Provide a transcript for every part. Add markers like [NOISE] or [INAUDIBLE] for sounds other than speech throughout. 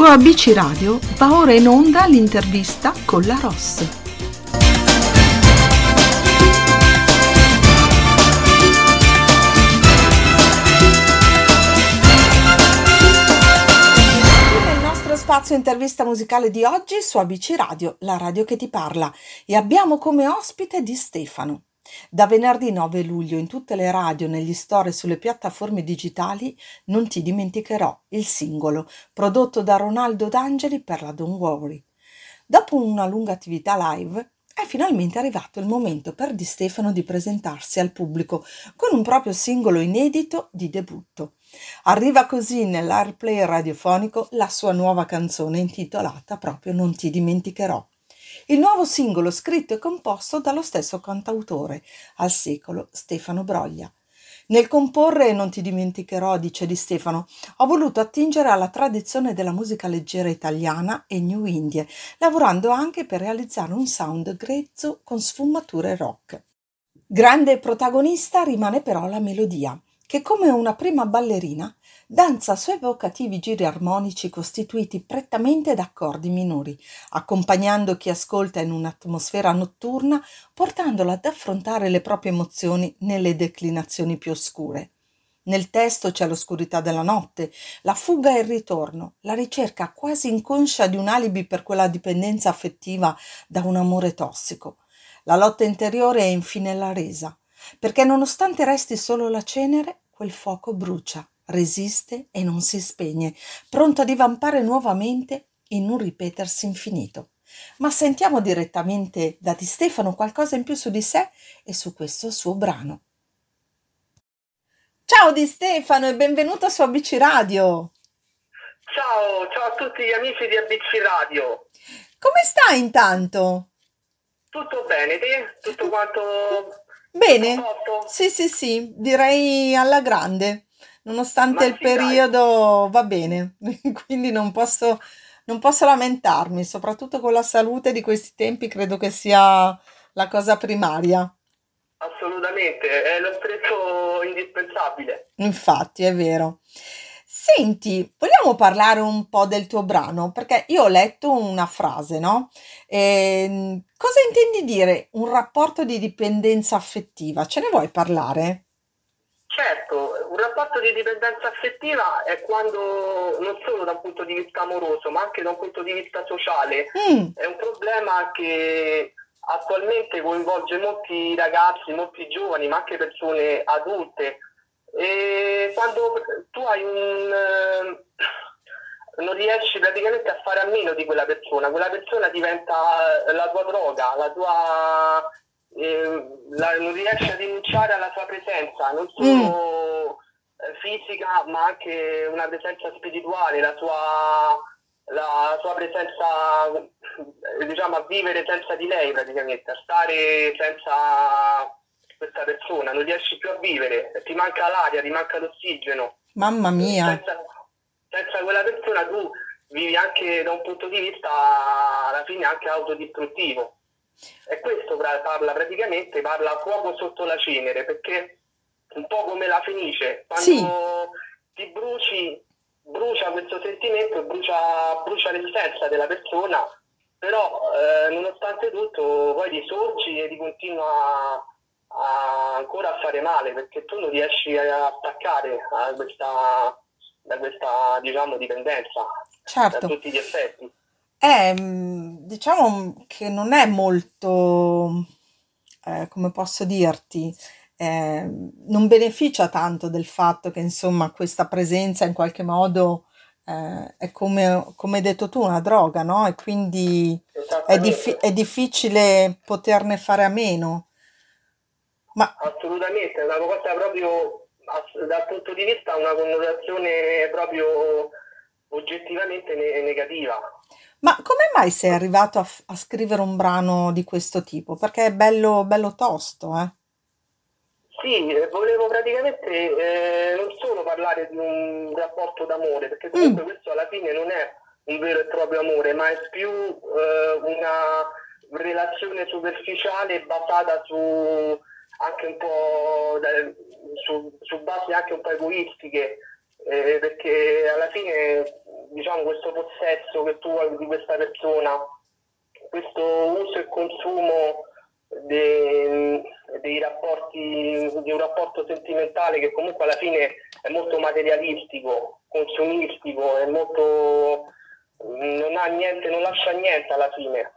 Su ABC Radio va ora in onda l'intervista con la Ross. Spazio intervista musicale di oggi su ABC Radio, la radio che ti parla, e abbiamo come ospite Di Stefano. Da venerdì 9 luglio in tutte le radio, negli store e sulle piattaforme digitali Non ti dimenticherò, il singolo, prodotto da Ronaldo D'Angeli per la Don't Worry. Dopo una lunga attività live, è finalmente arrivato il momento per Di Stefano di presentarsi al pubblico con un proprio singolo inedito di debutto. Arriva così nell'airplay radiofonico la sua nuova canzone intitolata proprio Non ti dimenticherò. Il nuovo singolo scritto e composto dallo stesso cantautore, al secolo Stefano Broglia. Nel comporre Non ti dimenticherò, dice di Stefano, ho voluto attingere alla tradizione della musica leggera italiana e new indie, lavorando anche per realizzare un sound grezzo con sfumature rock. Grande protagonista rimane però la melodia, che come una prima ballerina danza su evocativi giri armonici costituiti prettamente da accordi minori, accompagnando chi ascolta in un'atmosfera notturna, portandolo ad affrontare le proprie emozioni nelle declinazioni più oscure. Nel testo c'è l'oscurità della notte, la fuga e il ritorno, la ricerca quasi inconscia di un alibi per quella dipendenza affettiva da un amore tossico. La lotta interiore è infine la resa, perché nonostante resti solo la cenere, quel fuoco brucia resiste e non si spegne, pronto a divampare nuovamente in un ripetersi infinito. Ma sentiamo direttamente da Di Stefano qualcosa in più su di sé e su questo suo brano. Ciao Di Stefano e benvenuto su ABC Radio. Ciao, ciao a tutti gli amici di ABC Radio. Come stai intanto? Tutto bene, te? Tutto quanto Bene? Sì, sì, sì, direi alla grande nonostante il periodo va bene, [LAUGHS] quindi non posso, non posso lamentarmi, soprattutto con la salute di questi tempi credo che sia la cosa primaria. Assolutamente, è lo stretto indispensabile. Infatti, è vero. Senti, vogliamo parlare un po' del tuo brano? Perché io ho letto una frase, no? Ehm, cosa intendi dire un rapporto di dipendenza affettiva? Ce ne vuoi parlare? Certo, un rapporto di dipendenza affettiva è quando non solo da un punto di vista amoroso, ma anche da un punto di vista sociale. Mm. È un problema che attualmente coinvolge molti ragazzi, molti giovani, ma anche persone adulte. E quando tu hai un eh, non riesci praticamente a fare a meno di quella persona, quella persona diventa la tua droga, la tua eh, la, non riesce a rinunciare alla sua presenza, non solo mm. fisica ma anche una presenza spirituale, la sua, la sua presenza, eh, diciamo, a vivere senza di lei praticamente, a stare senza questa persona, non riesci più a vivere, ti manca l'aria, ti manca l'ossigeno. Mamma mia! Senza, senza quella persona tu vivi anche da un punto di vista alla fine anche autodistruttivo. E questo parla praticamente, parla fuoco sotto la cenere, perché un po' come la fenice, quando sì. ti bruci, brucia questo sentimento brucia, brucia l'essenza della persona, però eh, nonostante tutto poi risorgi e ti continua a, ancora a fare male, perché tu non riesci a staccare a questa, da questa diciamo, dipendenza certo. da tutti gli effetti. È, mm, diciamo che non è molto, eh, come posso dirti, eh, non beneficia tanto del fatto che insomma questa presenza in qualche modo eh, è come, come hai detto tu, una droga, no? E quindi è, diffi- è difficile poterne fare a meno. Ma... Assolutamente, è una cosa proprio dal punto di vista una connotazione proprio oggettivamente ne- negativa. Ma come mai sei arrivato a, f- a scrivere un brano di questo tipo? Perché è bello, bello tosto, eh? Sì, eh, volevo praticamente eh, non solo parlare di un rapporto d'amore, perché comunque mm. questo alla fine non è un vero e proprio amore, ma è più eh, una relazione superficiale basata su anche un po' da, su, su, basi anche un po' egoistiche, eh, perché alla fine diciamo, questo possesso che tu hai di questa persona, questo uso e consumo dei, dei rapporti, di un rapporto sentimentale che comunque alla fine è molto materialistico, consumistico, è molto, non ha niente, non lascia niente alla fine.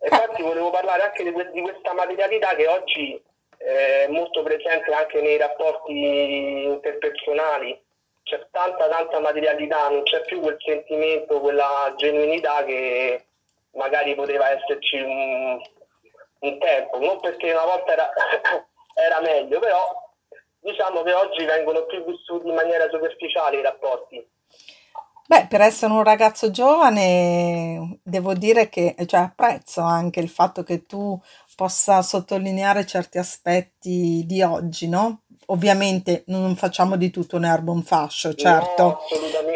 Infatti volevo parlare anche di, di questa materialità che oggi è molto presente anche nei rapporti interpersonali. C'è tanta tanta materialità, non c'è più quel sentimento, quella genuinità che magari poteva esserci un, un tempo, non perché una volta era, [COUGHS] era meglio, però diciamo che oggi vengono più vissuti in maniera superficiale i rapporti. Beh, per essere un ragazzo giovane devo dire che cioè, apprezzo anche il fatto che tu possa sottolineare certi aspetti di oggi, no? Ovviamente non facciamo di tutto un'erba un fascio, certo, No,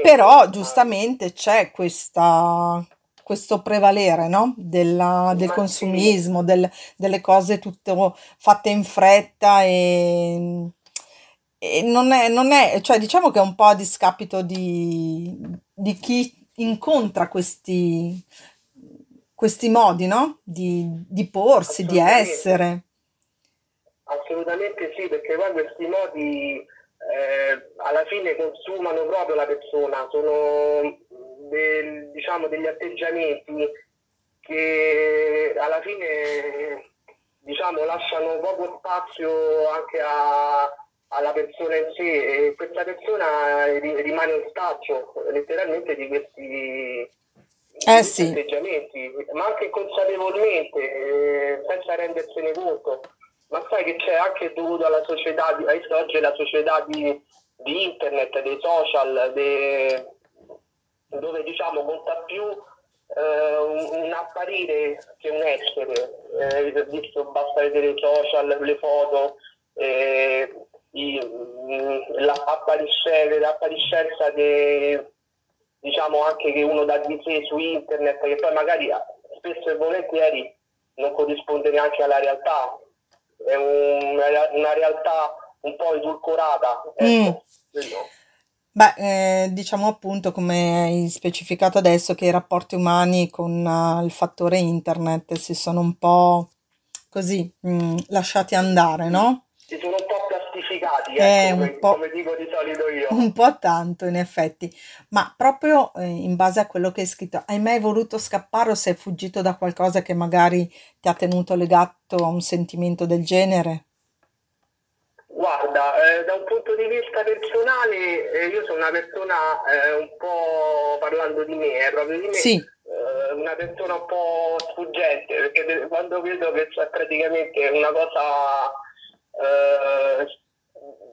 però giustamente c'è questa, questo prevalere, no? Della- del consumismo, del- delle cose tutte fatte in fretta e, e non è, non è, cioè diciamo che è un po' a discapito di, di chi incontra questi, questi modi, no? Di, di porsi, di essere. Assolutamente sì, perché poi questi modi eh, alla fine consumano proprio la persona, sono del- diciamo, degli atteggiamenti che alla fine diciamo, lasciano poco spazio anche a- alla persona in sé e questa persona ri- rimane ostaggio letteralmente di questi, Eh sì, atteggiamenti, ma anche consapevolmente, eh, senza rendersene conto. Ma sai che c'è anche dovuto alla società, di, oggi la società di, di internet, dei social, de- dove diciamo conta più eh, un, un apparire che un essere. Eh, visto, basta vedere i social, le foto, eh, mm, la apparisce- l'appariscenza de- diciamo anche che uno dà di sé su internet, che poi magari spesso e volentieri non corrisponde neanche alla realtà è un- una, realtà un po' edulcorata, Mm. ecco, quello. Beh, eh, diciamo appunto come hai specificato adesso che i rapporti umani con eh, il fattore internet si sono un po' così mm, lasciati andare, no? Plastificati, È ecco, un come, po', come dico di solito io. un po' tanto in effetti, ma proprio eh, in base a quello che hai scritto, hai mai voluto scappare o sei fuggito da qualcosa che magari ti ha tenuto legato a un sentimento del genere? Guarda, eh, da un punto di vista personale, eh, io sono una persona eh, un po' parlando di me, eh, proprio di me, Sì, eh, una persona un po' sfuggente, perché de- quando vedo che c'è praticamente una cosa, eh,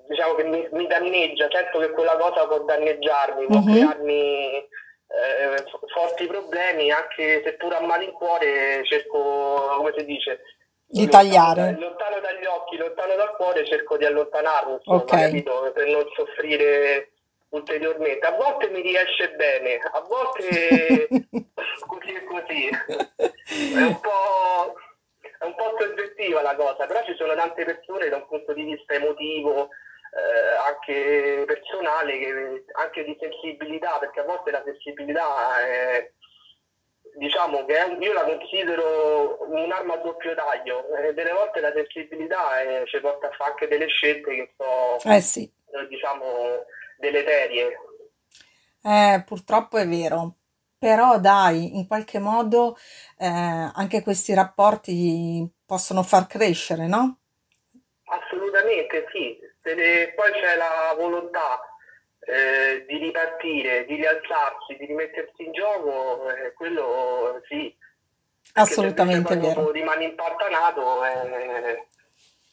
diciamo che mi, mi danneggia, sento che quella cosa può danneggiarmi, può mhm, crearmi eh, forti problemi, anche seppur a malincuore cerco, come si dice, Di tagliare, lontano dagli occhi, lontano dal cuore, cerco di allontanarmi, insomma, capito? Per non soffrire ulteriormente. A volte mi riesce bene, a volte [LAUGHS] così e così. È un po', è un po' soggettiva la cosa, però ci sono tante persone da un punto di vista emotivo, eh, anche personale, che- anche di sensibilità, perché a volte la sensibilità è, diciamo che è io la considero un'arma a doppio taglio, e delle volte la sensibilità eh, ci porta a fare anche delle scelte che sono, Eh sì. eh, diciamo, deleterie. Eh, purtroppo è vero, però dai, in qualche modo eh, anche questi rapporti possono far crescere, no? Assolutamente sì, Ne- poi c'è la volontà eh, di ripartire, di rialzarsi, di rimettersi in gioco, eh, quello sì, Assolutamente vero. rimani impantannato, eh,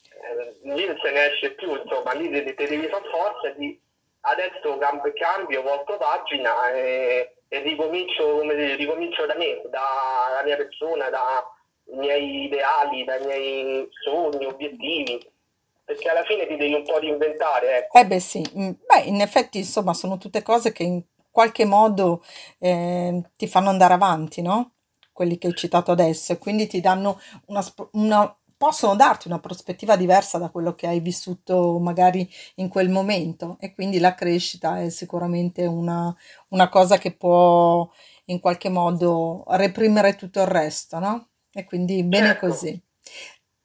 eh, lì non se ne esce più, insomma, lì te, te devi fare forza di adesso cambio, cambio volto pagina e, e ricomincio, come dire, ricomincio da me, dalla mia persona, dai miei ideali, dai miei sogni, obiettivi, perché alla fine ti devi un po' reinventare, ecco. Eh beh sì, mm, beh, in effetti insomma sono tutte cose che in qualche modo eh, ti fanno andare avanti, no? Quelli che hai citato adesso, e quindi ti danno una, sp- una possono darti una prospettiva diversa da quello che hai vissuto magari in quel momento e quindi la crescita è sicuramente una, una cosa che può in qualche modo reprimere tutto il resto, no? E quindi bene Certo, così.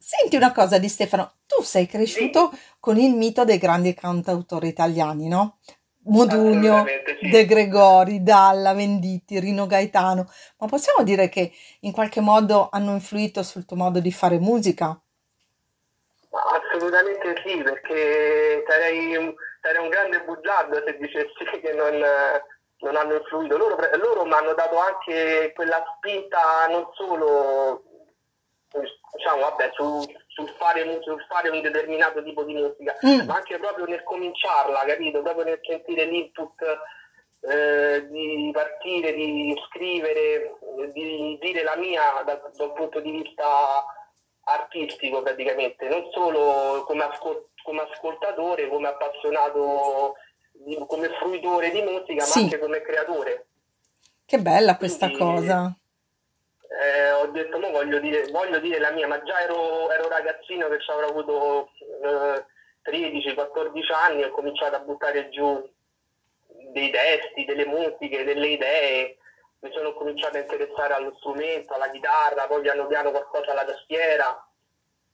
Senti una cosa di Stefano, tu sei cresciuto con il mito dei grandi cantautori italiani, no? Modugno, assolutamente De sì. Gregori, Dalla, Venditti, Rino Gaetano, ma possiamo dire che in qualche modo hanno influito sul tuo modo di fare musica? Assolutamente sì, perché sarei un, sarei un grande bugiardo se dicessi [LAUGHS] che non, non hanno influito. Loro, loro mi hanno dato anche quella spinta non solo diciamo, vabbè, su- sul fare, sul fare un determinato tipo di musica, Mm, ma anche proprio nel cominciarla, capito? Proprio nel sentire l'input eh, di partire, di scrivere, di dire la mia da, da un punto di vista artistico praticamente, non solo come, ascol- come ascoltatore, come appassionato, di- come fruitore di musica, ma sì, anche come creatore. che bella questa Quindi cosa. Eh, ho detto, mo voglio dire, voglio dire la mia, ma già ero, ero ragazzino che ci avrò avuto eh, 13-14 anni, ho cominciato a buttare giù dei testi, delle musiche, delle idee, mi sono cominciato a interessare allo strumento, alla chitarra, poi piano piano qualcosa alla tastiera.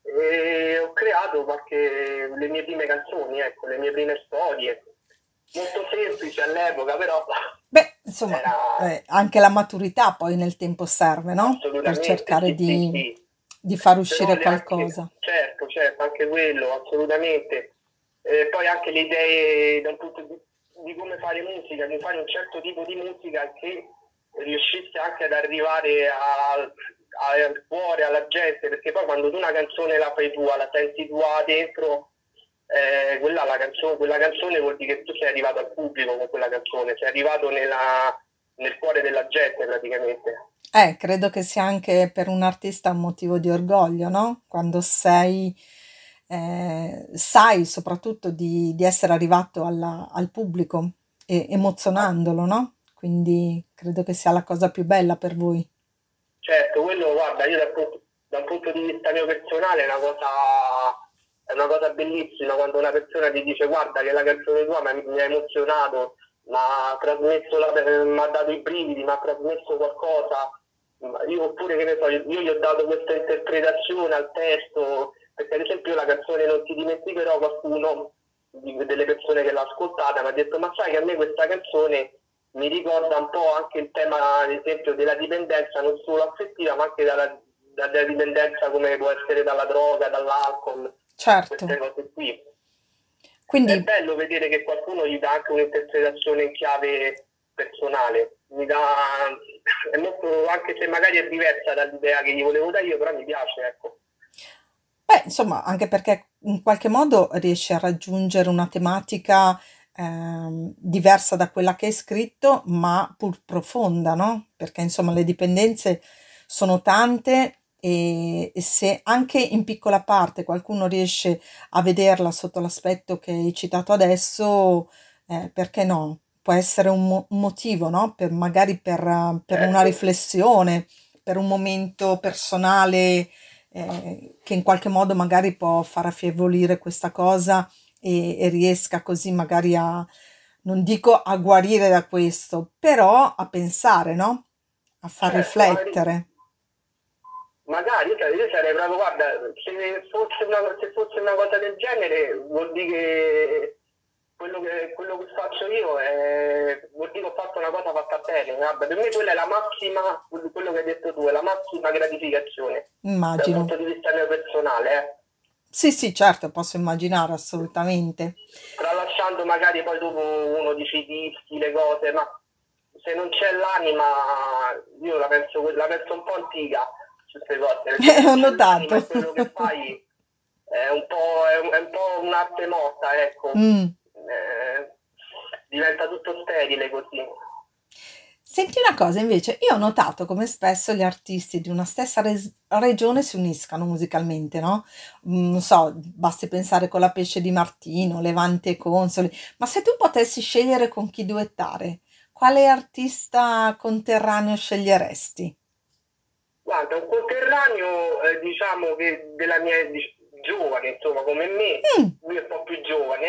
E ho creato qualche, le mie prime canzoni, ecco, le mie prime storie, molto semplici all'epoca, però Beh, insomma, era eh, anche la maturità poi nel tempo serve, no? Per cercare sì, di, sì. di far uscire le anche, qualcosa. certo, certo, anche quello, assolutamente. Eh, poi anche le idee da un punto di, di come fare musica, di fare un certo tipo di musica che riuscisse anche ad arrivare al, al cuore, alla gente, perché poi quando tu una canzone la fai tua, la senti tua dentro, eh, quella, la canzone, quella canzone vuol dire che tu sei arrivato al pubblico con quella canzone, sei arrivato nella, nel cuore della gente praticamente. Eh, credo che sia anche per un artista un motivo di orgoglio, no? Quando sei, eh, sai soprattutto di, di essere arrivato alla- al pubblico e emozionandolo, no? Quindi credo che sia la cosa più bella per voi. Certo, quello guarda, io dal punto, dal punto di vista mio personale è una cosa, è una cosa bellissima quando una persona ti dice guarda che la canzone tua mi, ha emozionato, mi ha trasmesso mi ha dato i brividi, mi ha trasmesso qualcosa. Io oppure che ne so, io gli ho dato questa interpretazione al testo, perché ad esempio la canzone Non ti dimenticherò, qualcuno delle persone che l'ha ascoltata mi ha detto ma sai che a me questa canzone mi ricorda un po' anche il tema, ad esempio, della dipendenza non solo affettiva, ma anche dalla, dalla dipendenza come può essere dalla droga, dall'alcol, Certo. queste cose qui. È Quindi bello vedere che qualcuno gli dà anche un'interpretazione in chiave personale, mi dà, è molto, anche se magari è diversa dall'idea che gli volevo dare io, però mi piace, ecco. Beh, insomma, anche perché in qualche modo riesci a raggiungere una tematica ehm, diversa da quella che hai scritto, ma pur profonda, no? Perché insomma le dipendenze sono tante e, se anche in piccola parte qualcuno riesce a vederla sotto l'aspetto che hai citato adesso, eh, perché no? Può essere un, mo- un motivo, no? Per magari per, per una Certo, riflessione, per un momento personale eh, che in qualche modo magari può far affievolire questa cosa e, e riesca così magari a, non dico a guarire da questo, però a pensare, no? A far certo, riflettere. Magari, io sarei io sarei proprio, guarda, se fosse una, se fosse una cosa del genere, vuol dire che quello che, quello che faccio io è, vuol dire che ho fatto una cosa fatta bene. Guarda, per me quella è la massima, quello che hai detto tu, è la massima gratificazione dal Immagino. punto di vista mio personale, eh. Sì, sì, certo, posso immaginare assolutamente. Tralasciando magari poi dopo uno dice i dischi, le cose, ma se non c'è l'anima, io la penso, la penso un po' antica cose, perché se Ho notato. quello che fai è un po', è un, è un po' un'arte morta, ecco. Mm. Eh, diventa tutto sterile così. Senti una cosa, invece, io ho notato come spesso gli artisti di una stessa res- regione si uniscano musicalmente, no? Mm, Non so, basti pensare con la Pesce di Martino, Levante e Consoli, ma se tu potessi scegliere con chi duettare, quale artista conterraneo sceglieresti? Guarda, un conterraneo, eh, diciamo che della mia giovane, insomma, come me, mm. lui è un po' più giovane,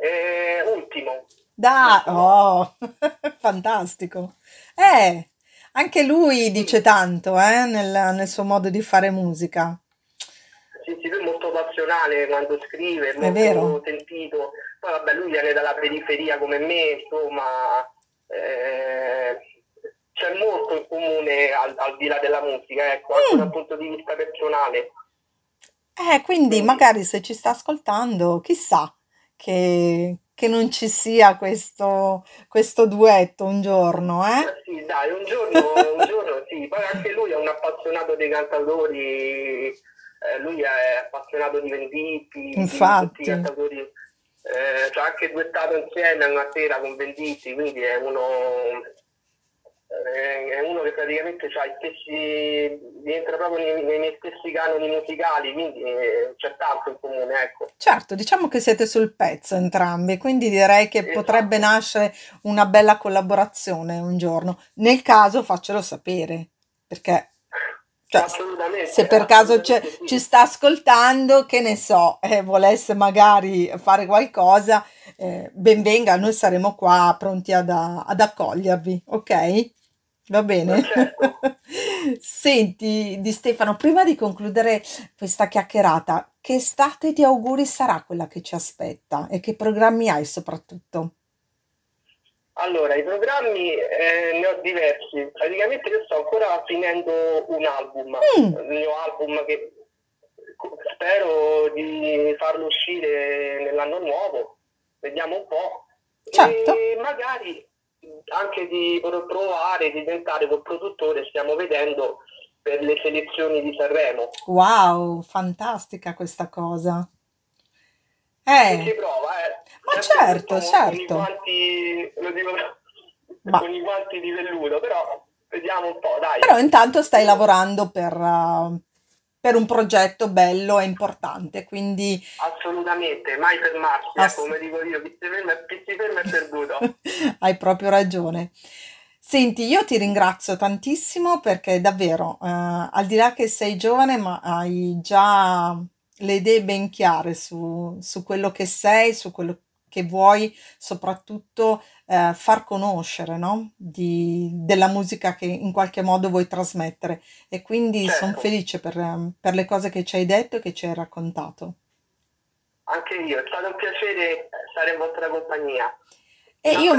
eh. eh ultimo. Da, oh, [LAUGHS] fantastico. Eh, anche lui dice tanto, eh, nel, nel suo modo di fare musica. Sì, sì, lui è molto passionale quando scrive, è molto vero. sentito. Poi vabbè, lui viene dalla periferia come me, insomma, eh, c'è molto in comune al, al, di là della musica, ecco, anche mm. dal punto di vista personale. Eh, quindi magari se ci sta ascoltando, chissà che, che non ci sia questo, questo duetto un giorno, eh? eh sì, dai, un giorno, un giorno sì. Poi anche lui è un appassionato dei cantautori, eh, lui è appassionato di Venditti, Infatti. di tutti i cantautori. Eh, ci ha anche duettato insieme una sera con Venditti, quindi è uno è uno che praticamente stessi, rientra proprio nei, nei, miei stessi canoni musicali, quindi eh, c'è tanto in comune, ecco. Certo, diciamo che siete sul pezzo entrambi, quindi direi che esatto. potrebbe nascere una bella collaborazione un giorno. Nel caso faccelo sapere, perché cioè, se per caso ci sta ascoltando, che ne so, eh, volesse magari fare qualcosa, eh, ben venga, noi saremo qua pronti ad, ad accogliervi, ok? Va bene. Certo. [LAUGHS] Senti, Di Stefano, prima di concludere questa chiacchierata, che estate di auguri sarà quella che ci aspetta e che programmi hai soprattutto? Allora, i programmi eh, ne ho diversi. Praticamente io sto ancora finendo un album, mm. il mio album che spero di farlo uscire nell'anno nuovo. Vediamo un po'. Certo. E magari anche di provare, di diventare col produttore, stiamo vedendo per le selezioni di Sanremo. Wow, fantastica questa cosa. Eh. Si prova, eh. Ma certo, certo. Con i guanti, lo dico, Ma... con i guanti di velluto, però vediamo un po', dai. Però intanto stai lavorando per, uh, per un progetto bello e importante, quindi... Assolutamente, mai fermarsi, Ass- come dico io, chi si ferma, chi si ferma è perduto. [LAUGHS] Hai proprio ragione. Senti, io ti ringrazio tantissimo perché davvero, eh, al di là che sei giovane, ma hai già le idee ben chiare su, su quello che sei, su quello che vuoi, soprattutto eh, far conoscere no? Di, della musica che in qualche modo vuoi trasmettere e quindi certo. sono felice per, per, le cose che ci hai detto e che ci hai raccontato. Anche io, è stato un piacere stare in vostra compagnia. E un io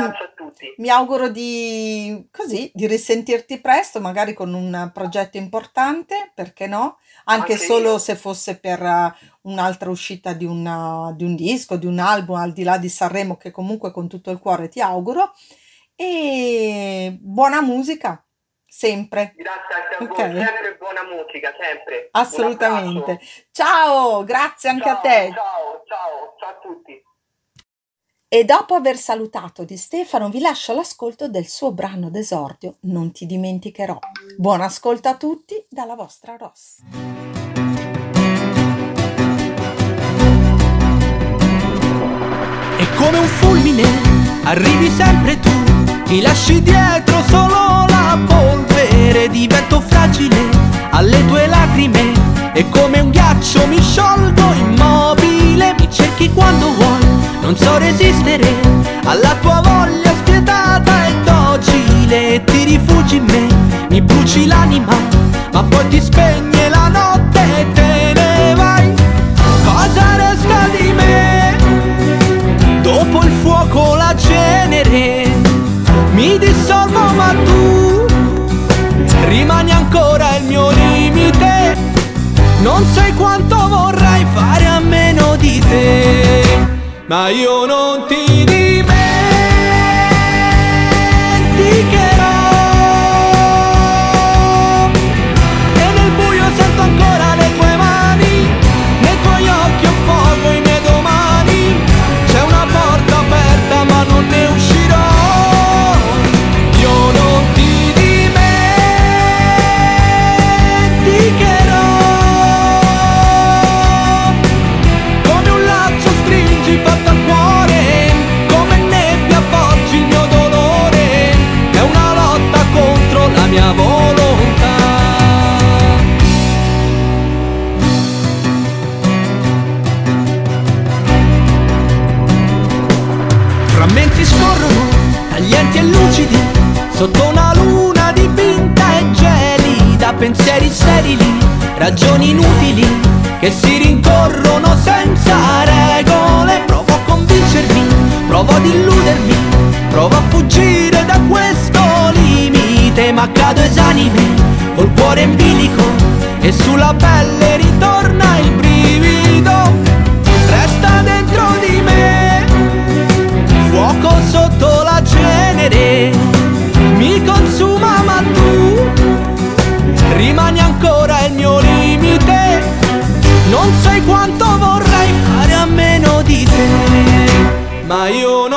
mi auguro di, così, di risentirti presto, magari con un progetto importante, perché no? Anche, Anche solo io. se fosse per uh, un'altra uscita di, una, di un disco, di un album, al di là di Sanremo, che comunque con tutto il cuore ti auguro. E buona musica, sempre. Grazie anche a okay. voi, sempre buona musica, sempre. Assolutamente. Ciao, grazie anche ciao, a te. Ciao, ciao, ciao a tutti. E dopo aver salutato Di Stefano vi lascio l'ascolto del suo brano d'esordio Non ti dimenticherò. Buon ascolto a tutti dalla vostra Ross. E come un fulmine arrivi sempre tu, ti lasci dietro solo la polvere, divento fragile alle tue lacrime e come un ghiaccio mi sciolgo immobile, mi cerchi quando vuoi non so resistere alla tua voglia spietata e docile ti rifugi in me, mi bruci l'anima, ma poi ti spegne la notte e te ne vai. Ma io non ti Sotto ma cado esanime col cuore in bilico e sulla pelle ritorna il brivido. Resta dentro di me fuoco sotto la cenere mi consuma ma tu rimani ancora il mio limite. Non sai quanto vorrei fare a meno di te ma io non